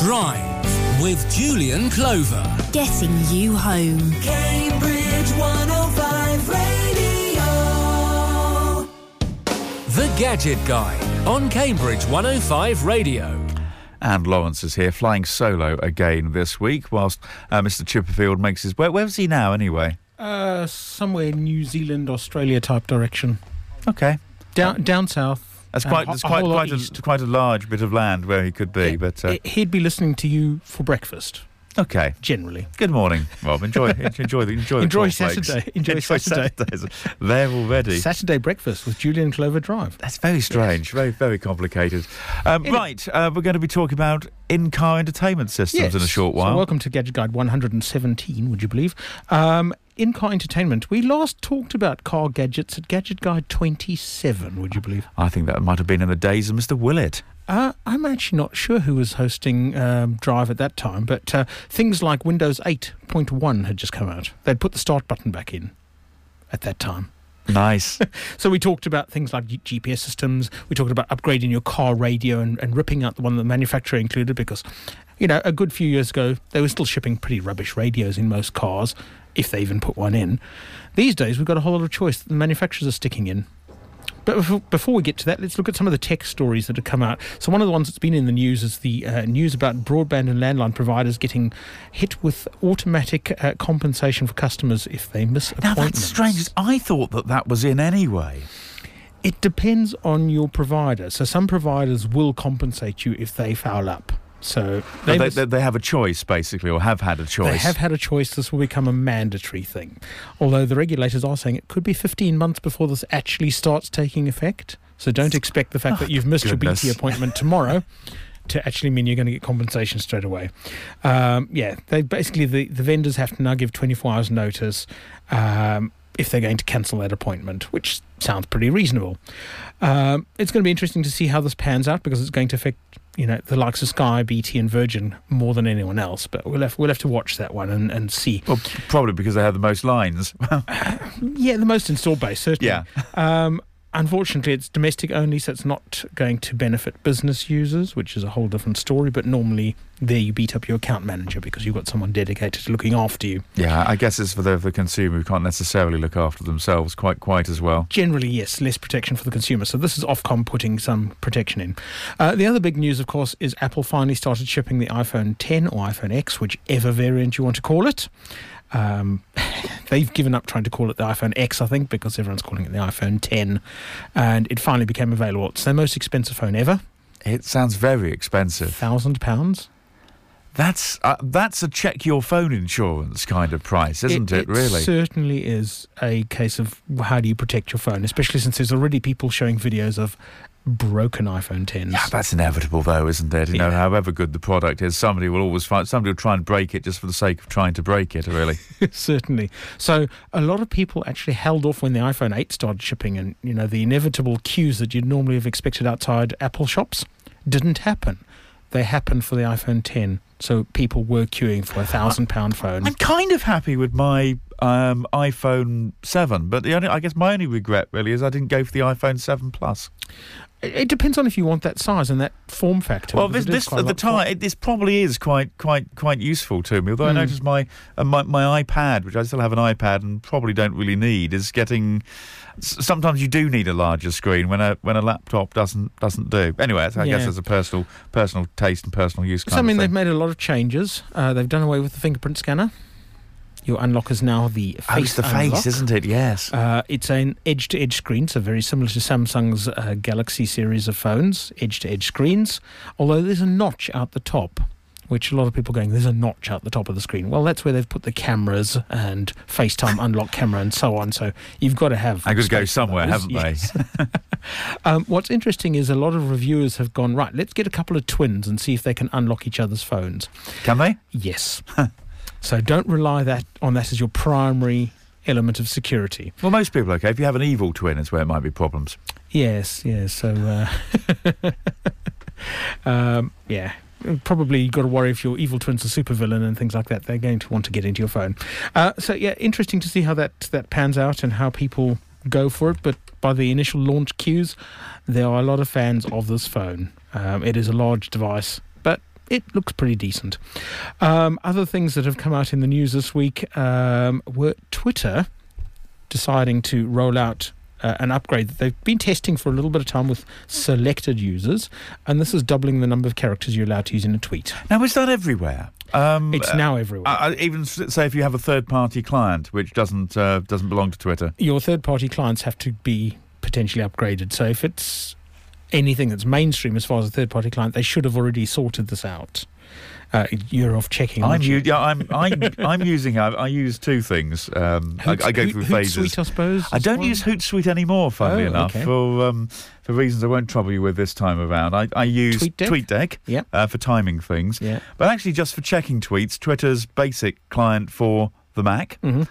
Drive with Julian Clover. Getting you home. Cambridge 105 Radio. The Gadget Guy on Cambridge 105 Radio. And Lawrence is here, flying solo again this week, whilst uh, Mr. Chipperfield makes his. Where, where's he now, anyway? Uh, somewhere New Zealand, Australia type direction. Okay. Down down south. That's quite. a- That's quite quite a, quite a large bit of land where he could be. But uh, He'd be listening to you for breakfast, okay. generally. Good morning, Rob. Enjoy, enjoy the enjoy the Enjoy cornflakes. Saturday. Enjoy Saturday. Saturdays. There already. Saturday breakfast with Julian Clover Drive. That's very strange, very very complicated. Um, right, uh, we're going to be talking about in-car entertainment systems in a short So while. welcome to Gadget Guide 117, would you believe? Um, in car entertainment, we last talked about car gadgets at Gadget Guide 27, would you believe? I think that might have been in the days of Mr. Willett. Uh, I'm actually not sure who was hosting um, Drive at that time, but uh, things like Windows 8.1 had just come out. They'd put the start button back in at that time. Nice. So we talked about things like GPS systems. We talked about upgrading your car radio and, and ripping out the one that the manufacturer included because, you know, a good few years ago, they were still shipping pretty rubbish radios in most cars, if they even put one in. These days, we've got a whole lot of choice that the manufacturers are sticking in. But before, we get to that, let's look at some of the tech stories that have come out. So, one of the ones that's been in the news is the uh, news about broadband and landline providers getting hit with automatic uh, compensation for customers if they miss now that's strange. I thought that that was in anyway. It depends on your provider. So some providers will compensate you if they foul up. So they, They, must- they, have a choice basically, or have had a choice. they have had a choice. This will become a mandatory thing. Although the regulators are saying it could be 15 months before this actually starts taking effect. So don't expect the fact that you've missed goodness. your BT appointment tomorrow to actually mean you're going to get compensation straight away. Um, yeah, they basically the, the vendors have to now give 24 hours notice um, if they're going to cancel that appointment, which sounds pretty reasonable. Um, it's going to be interesting to see how this pans out because it's going to affect you know the likes of Sky, BT, and Virgin more than anyone else. But we'll have we'll have to watch that one and, and see. Well, probably because they have the most lines. Yeah, the most installed base certainly. yeah. Um, unfortunately, it's domestic only, so it's not going to benefit business users, which is a whole different story. But normally, there you beat up your account manager because you've got someone dedicated to looking after you. Yeah, I guess it's for the, the consumer who can't necessarily look after themselves quite quite as well. Generally, yes, less protection for the consumer. So this is Ofcom putting some protection in. Uh, the other big news, of course, is Apple finally started shipping the iPhone 10 or iPhone X, whichever variant you want to call it. Um, they've given up trying to call it the iPhone X, I think, because everyone's calling it the iPhone 10, and it finally became available. It's their most expensive phone ever, It sounds very expensive. thousand pounds. That's uh, that's a check your phone insurance kind of price, isn't it? really? It certainly is a case of how do you protect your phone, especially since there's already people showing videos of broken iPhone 10s. Yeah, that's inevitable, though, isn't it? You know, however good the product is, somebody will always find somebody will try and break it just for the sake of trying to break it. Really, Certainly. So a lot of people actually held off when the iPhone 8 started shipping, and you know the inevitable queues that you'd normally have expected outside Apple shops didn't happen. They happened for the iPhone 10. So people were queuing for a thousand pound phone. I'm kind of happy with my um, iPhone Seven, but the only I guess my only regret really is I didn't go for the iPhone Seven Plus. It it depends on if you want that size and that form factor. Well, this, this at the time, it, this probably is quite quite quite useful to me. Although I Mm. noticed my, uh, my my iPad, which I still have an iPad and probably don't really need, is getting. Sometimes you do need a larger screen when a when a laptop doesn't doesn't do. Anyway, I guess Yeah. it's a personal personal taste and personal use kind So, I mean, they've made a lot of changes. Uh, they've done away with the fingerprint scanner. Your unlock is now the face. Oh, it's the unlock. face, isn't it? Yes. Uh, it's an edge-to-edge screen, so very similar to Samsung's uh, Galaxy series of phones, edge-to-edge screens. Although there's a notch out the top, which a lot of people are going, there's a notch out the top of the screen. Well, that's where they've put the cameras and FaceTime unlock camera and so on. So you've got to have. I could go space for somewhere, those, haven't they? um, what's interesting is a lot of reviewers have gone right. Let's get a couple of twins and see if they can unlock each other's phones. Can they? Yes. so don't rely that on that as your primary element of security. Well, most people okay. If you have an evil twin, is where it might be problems. Yes, yes. So, uh, um, yeah. Probably you've got to worry if your evil twin's a supervillain and things like that. They're going to want to get into your phone. Uh, so, yeah, interesting to see how that, that pans out and how people go for it. But by the initial launch queues, there are a lot of fans of this phone. Um, it is a large device, it looks pretty decent. Um, other things that have come out in the news this week um, were Twitter deciding to roll out uh, an upgrade that they've been testing for a little bit of time with selected users, and this is doubling the number of characters you're allowed to use in a tweet. Now, is that everywhere? Um, It's uh, now everywhere. I even say if you have a third-party client which doesn't uh, doesn't belong to Twitter. your third party clients have to be potentially upgraded. So if it's anything that's mainstream as far as a third party client, they should have already sorted this out. Uh, you're off checking. I'm you? yeah, I'm I'm I'm using I, I use two things. Um, I, I go Hoot- through Hootsuite, phases. I suppose. I don't one. use Hootsuite anymore, funnily Oh, enough, okay. for um, for reasons I won't trouble you with this time around. I, I use TweetDeck? TweetDeck Yep. uh, for timing things, Yeah. but actually just for checking tweets. Twitter's basic client for the Mac, hmm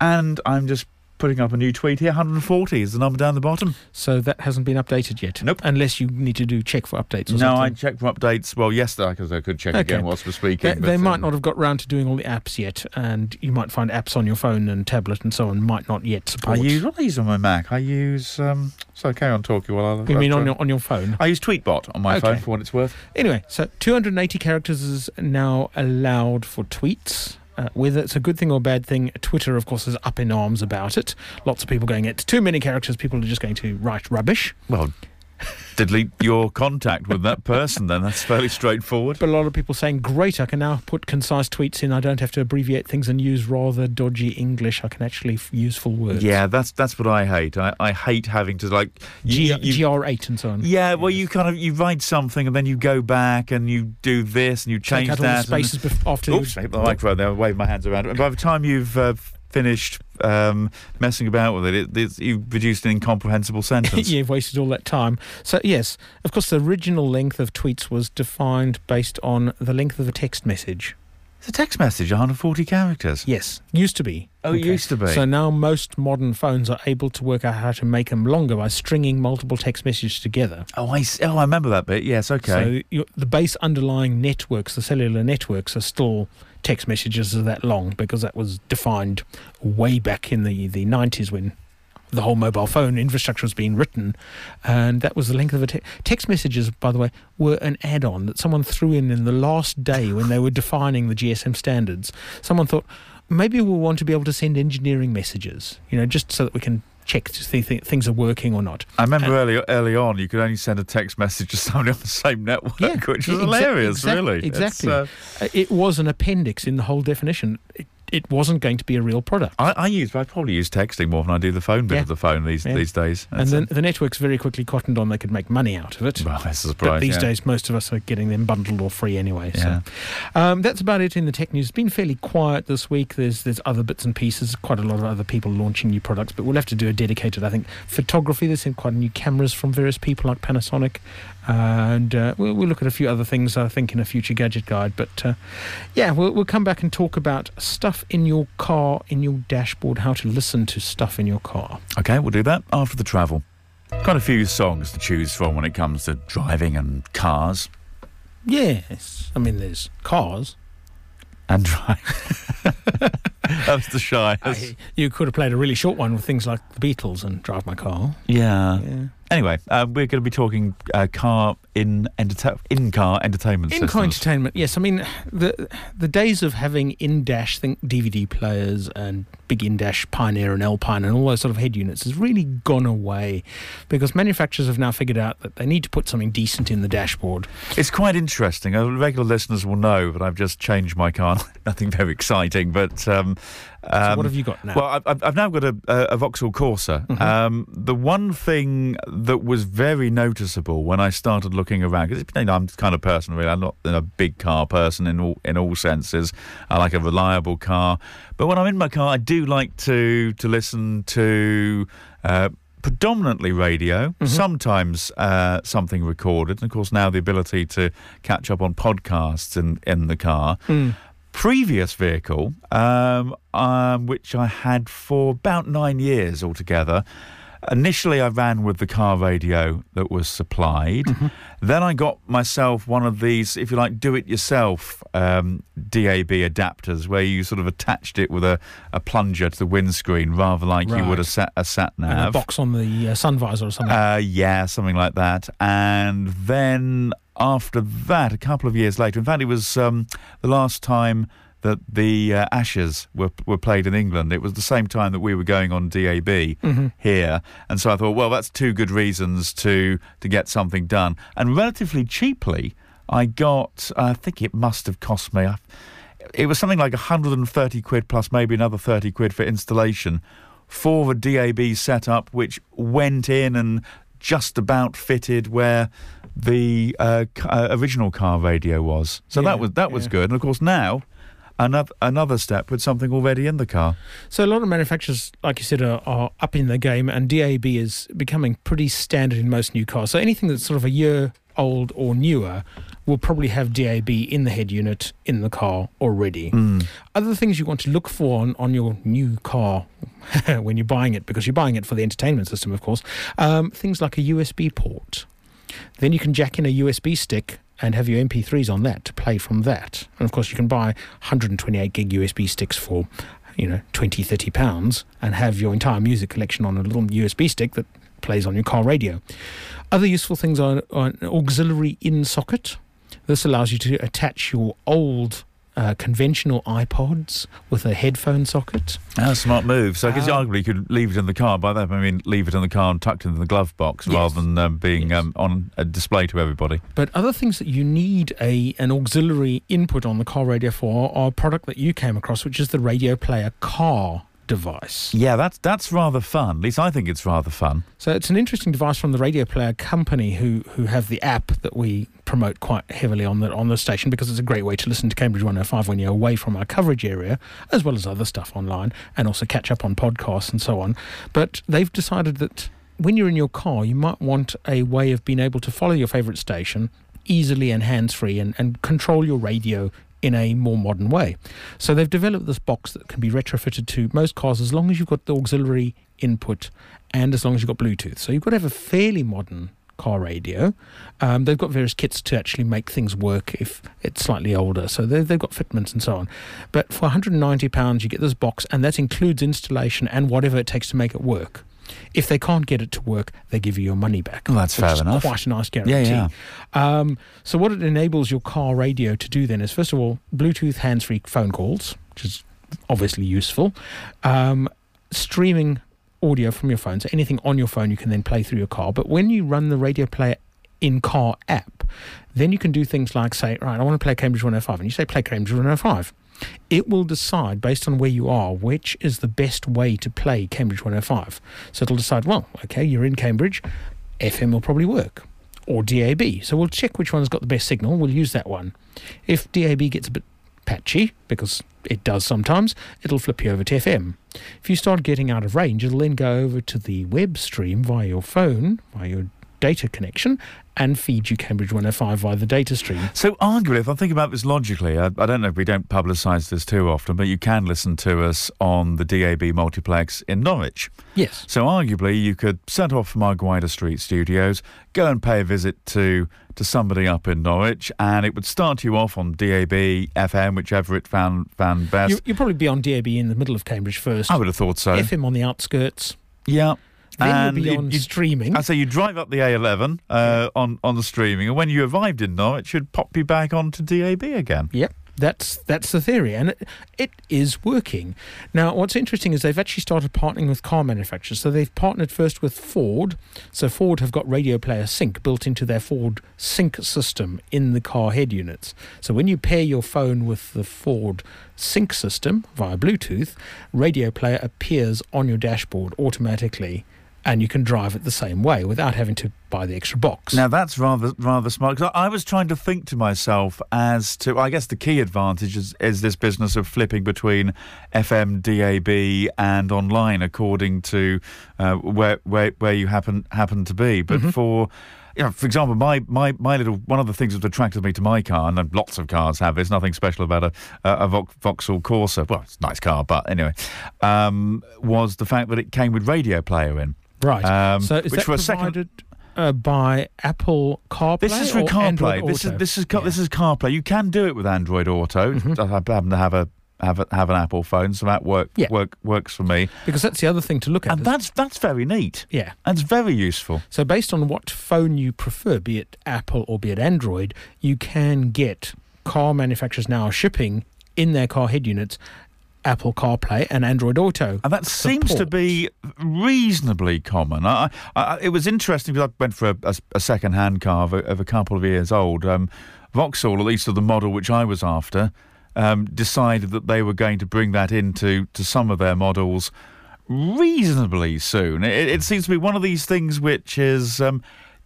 and I'm just putting up a new tweet here. 140 is the number down the bottom. So that hasn't been updated yet. Nope. Unless you need to do check for updates. Or No, I something. checked for updates. Well, yesterday because I could check Okay. again whilst we're speaking. they but, might um, not have got round to doing all the apps yet, and you might find apps on your phone and tablet and so on might not yet support. I use what do I use on my Mac. I use. Um, so carry on talking while I. You mean on your on your phone? I use Tweetbot on my Okay. phone for what it's worth. Anyway, so 280 characters is now allowed for tweets. Uh, whether it's a good thing or a bad thing, Twitter, of course, is up in arms about it. Lots of people going, it's too many characters. People are just going to write rubbish. Well, delete your contact with that person. Then that's fairly straightforward. But a lot of people saying, great, I can now put concise tweets in. I don't have to abbreviate things and use rather dodgy English. I can actually f- use full words. Yeah, that's that's what I hate. I, I hate having to like. G- you- you- GR8 and so on. yeah, well, you kind of you write something and then you go back and you do this and you change out all the that. and- spaces bef- after. Oops, I the microphone there. Wave my hands around. And by the time you've uh, finished um, messing about with it, it it's, you've produced an incomprehensible sentence. You've wasted all that time. So, yes, of course, the original length of tweets was defined based on the length of a text message. A text message, 140 characters. Yes, used to be. Oh, it used to be. So now most modern phones are able to work out how to make them longer by stringing multiple text messages together. Oh, I s- oh, I remember that bit. Yes, okay. So the base underlying networks, the cellular networks, are still text messages are that long because that was defined way back in the, the 90s when the whole mobile phone infrastructure was being written, and that was the length of a te- text messages. By the way, were an add-on that someone threw in in the last day when they were defining the GSM standards. Someone thought maybe we'll want to be able to send engineering messages, you know, just so that we can check to see if things are working or not. I remember And- early early on, you could only send a text message to somebody on the same network, Yeah, which was exa- hilarious, exact- really. Exactly. Uh, It was an appendix in the whole definition. It, it wasn't going to be a real product. I, I use, I probably use texting more than I do the phone bit Yeah. of the phone these Yeah. these days. and That's then the networks very quickly cottoned on they could make money out of it. well, that's a but these yeah. days, most of us are getting them bundled or free anyway. So um, that's about it in the tech news. It's been fairly quiet this week. There's there's other bits and pieces. Quite a lot of other people launching new products, but we'll have to do a dedicated. I think photography. There's been quite new cameras from various people like Panasonic, and uh, we'll, we'll look at a few other things. I think in a future gadget guide. But uh, yeah, we'll, we'll come back and talk about stuff in your car, in your dashboard, how to listen to stuff in your car. Okay, we'll do that after the travel. Quite a few songs to choose from when it comes to driving and cars Yes, I mean there's cars. and drive. That's the shy. You could have played a really short one with things like the Beatles and Drive My Car. Yeah. Yeah. Anyway, uh, we're going to be talking uh, car in enterta- in car entertainment In car entertainment, yes. I mean, the the days of having in dash think DVD players and big in dash Pioneer and Alpine and all those sort of head units has really gone away because manufacturers have now figured out that they need to put something decent in the dashboard. It's quite interesting. Regular listeners will know that I've just changed my car. Nothing very exciting, but um, So um, what have you got now? Well, I've- I've, now got a, a, Vauxhall Corsa. Mhm. Um, the one thing that was very noticeable when I started looking around, because you know, I'm the kind of person really, I'm not a big car person in all in all senses. I like a reliable car, but when I'm in my car, I do like to to listen to. Uh, Predominantly radio, sometimes uh, something recorded, and of course now the ability to catch up on podcasts in in the car Mm. Previous vehicle, um, um, which I had for about nine years altogether. Initially, I ran with the car radio that was supplied. Then I got myself one of these, if you like, do it yourself um, DAB adapters where you sort of attached it with a, a plunger to the windscreen rather like you would a Right. sat, a sat And a nav. box on the uh, sun visor or something. Uh, yeah, something like that. And then after that, a couple of years later, in fact, it was um, the last time that the uh, Ashes were were played in England. It was the same time that we were going on DAB Mm-hmm. here, and so I thought, well, that's two good reasons to to get something done, and relatively cheaply. I got, I think it must have cost me, I- it was something like 130 quid plus maybe another 30 quid for installation for the DAB setup, which went in and just about fitted where the uh, uh, original car radio was. So Yeah, that was that was yeah. good. And of course now. Another another step with something already in the car. So a lot of manufacturers, like you said, are, are up in the game, and DAB is becoming pretty standard in most new cars. So anything that's sort of a year old or newer will probably have DAB in the head unit in the car already. Other things you want to look for on, on your new car when you're buying it, because you're buying it for the entertainment system, of course, um, things like a USB port. Then you can jack in a USB stick and have your MP3s on that to play from that. And of course, you can buy 128 gig USB sticks for, you know, 20, 30 pounds and have your entire music collection on a little USB stick that plays on your car radio. Other useful things are, are an auxiliary in socket. This allows you to attach your old uh, conventional iPods with a headphone socket. That's a smart move. So I guess Um, arguably you could leave it in the car. By that I mean leave it in the car and tucked into the glove box Yes. rather than um, being Yes. um, on a display to everybody. But other things that you need a an auxiliary input on the car radio for are a product that you came across, which is the Radio Player Car device. Yeah, that's that's rather fun. At least I think it's rather fun. So it's an interesting device from the Radio Player company who who have the app that we promote quite heavily on the on the station because it's a great way to listen to Cambridge 105 when you're away from our coverage area, as well as other stuff online, and also catch up on podcasts and so on. But they've decided that when you're in your car, you might want a way of being able to follow your favourite station easily and hands free and, and control your radio in a more modern way. So they've developed this box that can be retrofitted to most cars as long as you've got the auxiliary input and as long as you've got Bluetooth. So you've got to have a fairly modern car radio. Um, they've got various kits to actually make things work if it's slightly older. So they've, they've got fitments and so on. But for £190, you get this box, and that includes installation and whatever it takes to make it work. If they can't get it to work, they give you your money back. Well, that's fair enough. Quite a nice guarantee. yeah. Um, so what it enables your car radio to do then is first of all Bluetooth hands-free phone calls, which is obviously useful. Um, streaming audio from your phone, so anything on your phone you can then play through your car. But when you run the radio player in car app, then you can do things like say, right, I want to play Cambridge 105, and you say play Cambridge 105. It will decide based on where you are which is the best way to play Cambridge 105. So it'll decide, well, okay, you're in Cambridge, FM will probably work, or DAB. So we'll check which one's got the best signal. We'll use that one. If DAB gets a bit patchy, because it does sometimes, it'll flip you over to FM. If you start getting out of range, it'll then go over to the web stream via your phone, via your data connection, and feed you Cambridge 105 via the data stream. So arguably, if I think about this logically, I, I don't know if we don't publicise this too often, but you can listen to us on the DAB multiplex in Norwich. Yes. So arguably, you could set off from our Guida Street studios, go and pay a visit to to somebody up in Norwich, and it would start you off on DAB, FM, whichever it found found best. You, you'll probably be on DAB in the middle of Cambridge first, I would have thought so. FM on the outskirts, yeah. Then and you'll be you- on you- streaming. I say you drive up the A11 uh, on on the streaming, and when you arrived in Norwich, it should pop you back onto DAB again. Yep, that's that's the theory, and it, it is working. Now, what's interesting is they've actually started partnering with car manufacturers. So they've partnered first with Ford. So Ford have got Radio Player Sync built into their Ford Sync system in the car head units. So when you pair your phone with the Ford Sync system via Bluetooth, Radio Player appears on your dashboard automatically. And you can drive it the same way without having to buy the extra box. Now that's rather rather smart. 'cause I I was trying to think to myself as to, I guess the key advantage is, is this business of flipping between FM, DAB, and online according to uh, where where where you happen happen to be. But for you know, for example, my, my, my little one of the things that attracted me to my car, and lots of cars have this, nothing special about a a, a Vauxhall Corsa. Well, it's a nice car, but anyway, um, was the fact that it came with radio player in. Right. Um, so is which that for a second- provided uh, by Apple CarPlay? This is through or Android CarPlay. This is this is Yeah. this is CarPlay. You can do it with Android Auto. Mhm. I happen to have a have a, have an Apple phone, so that work Yeah. work works for me. Because that's the other thing to look at. And that's that's very neat. yeah. That's very useful. So, based on what phone you prefer, be it Apple or be it Android, you can get car manufacturers now shipping in their car head units Apple CarPlay and Android Auto. And that seems to be reasonably common. I, I, it was interesting because I went for a, a, a second-hand car of a, of a couple of years old. Um, Vauxhall, at least of the model which I was after, um, decided that they were going to bring that into to some of their models reasonably soon. It, it seems to be one of these things which is um,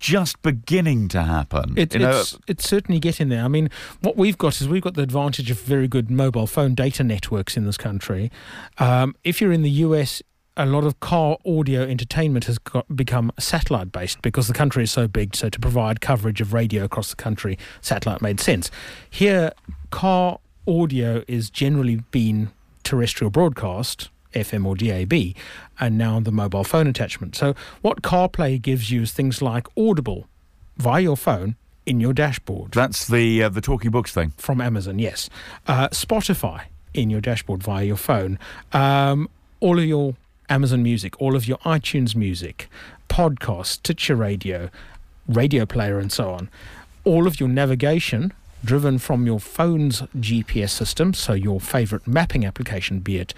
just beginning to happen. It, You know, it's, it's certainly getting there. I mean, what we've got is we've got the advantage of very good mobile phone data networks in this country. Um, if you're in the US, a lot of car audio entertainment has got, become satellite based because the country is so big. So, to provide coverage of radio across the country, satellite made sense. Here, car audio is generally been terrestrial broadcast. FM or DAB, and now the mobile phone attachment. So, what CarPlay gives you is things like Audible via your phone in your dashboard that's the uh, the talking books thing. from Amazon, yes. Uh, Spotify in your dashboard via your phone. Um, all of your Amazon music, all of your iTunes music, podcasts, Stitcher Radio, radio player, and so on. All of your navigation driven from your phone's GPS system, so your favorite mapping application, be it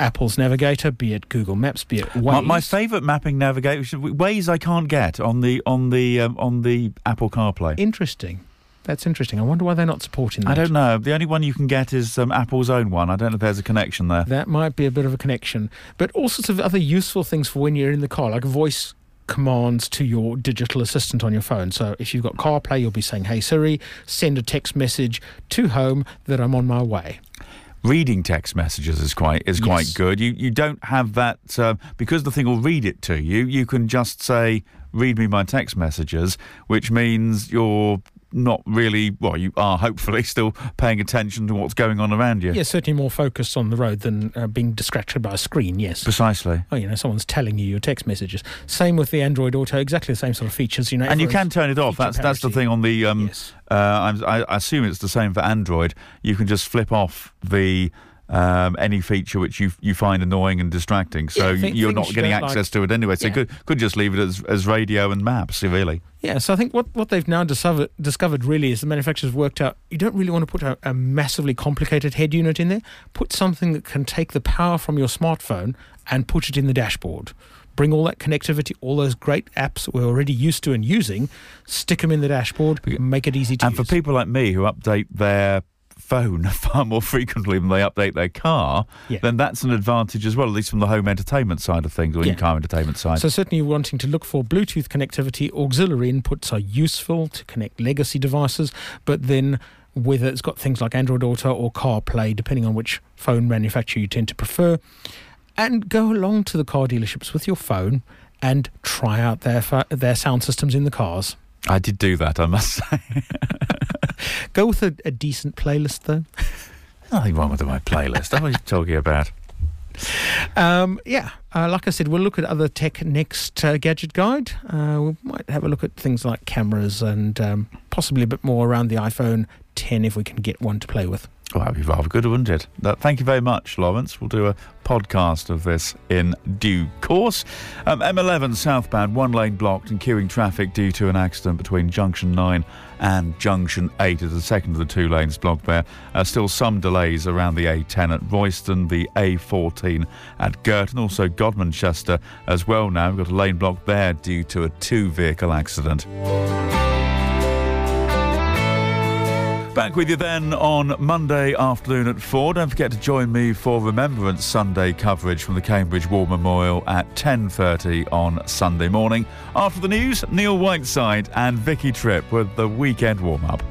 Apple's Navigator, be it Google Maps, be it Waze. My, my favourite mapping navigator Waze I can't get on the on the um, on the Apple CarPlay. Interesting. That's interesting. I wonder why they're not supporting that. I don't know. The only one you can get is um, Apple's own one. I don't know if there's a connection there. That might be a bit of a connection. But all sorts of other useful things for when you're in the car, like voice commands to your digital assistant on your phone. So if you've got CarPlay, you'll be saying, Hey Siri, send a text message to home that I'm on my way. Reading text messages is quite is quite Yes. good. You you don't have that uh, because the thing will read it to you. You can just say, "Read me my text messages," which means you're not really well. You are hopefully still paying attention to what's going on around you. Yeah, certainly more focused on the road than uh, being distracted by a screen, yes. Precisely. Oh, you know, someone's telling you your text messages. Same with the Android Auto, exactly the same sort of features. You know, and you can turn it off. That's that's the thing on the. Um, Yes. uh, I'm, I, I assume it's the same for Android. You can just flip off the. Um, any feature which you you find annoying and distracting, so Yeah, you're not getting access like. to it anyway. So you Yeah. could could just leave it as, as radio and maps, really. Yeah, so I think what, what they've now discovered, discovered really is the manufacturers worked out you don't really want to put a, a massively complicated head unit in there. Put something that can take the power from your smartphone and put it in the dashboard. Bring all that connectivity, all those great apps we're already used to and using, stick them in the dashboard, make it easy to And use. for people like me who update their phone far more frequently than they update their car, Yeah. then that's an advantage as well, at least from the home entertainment side of things or Yeah. in-car entertainment side. So certainly wanting to look for Bluetooth connectivity, auxiliary inputs are useful to connect legacy devices, but then whether it's got things like Android Auto or CarPlay, depending on which phone manufacturer you tend to prefer, and go along to the car dealerships with your phone and try out their fa- their sound systems in the cars. I did do that, I must say. Go with a, a decent playlist though. Nothing wrong with my playlist. What are you talking about? Um, yeah, uh, like I said, we'll look at other tech next uh, gadget guide. Uh, we might have a look at things like cameras and um, possibly a bit more around the iPhone 10 if we can get one to play with. Oh, that'd be rather good, wouldn't it? Thank you very much, Lawrence. We'll do a podcast of this in due course. Um, M11 southbound, one lane blocked and queuing traffic due to an accident between Junction 9 and Junction 8 as the second of the two lanes blocked there. Uh, still some delays around the A10 at Royston, the A14 at Girton, also Godmanchester as well now. We've got a lane blocked there due to a two vehicle accident. Back with you then on Monday afternoon at 4. Don't forget to join me for Remembrance Sunday coverage from the Cambridge War Memorial at 10.30 on Sunday morning. After the news, Neil Whiteside and Vicky Tripp with the weekend warm-up.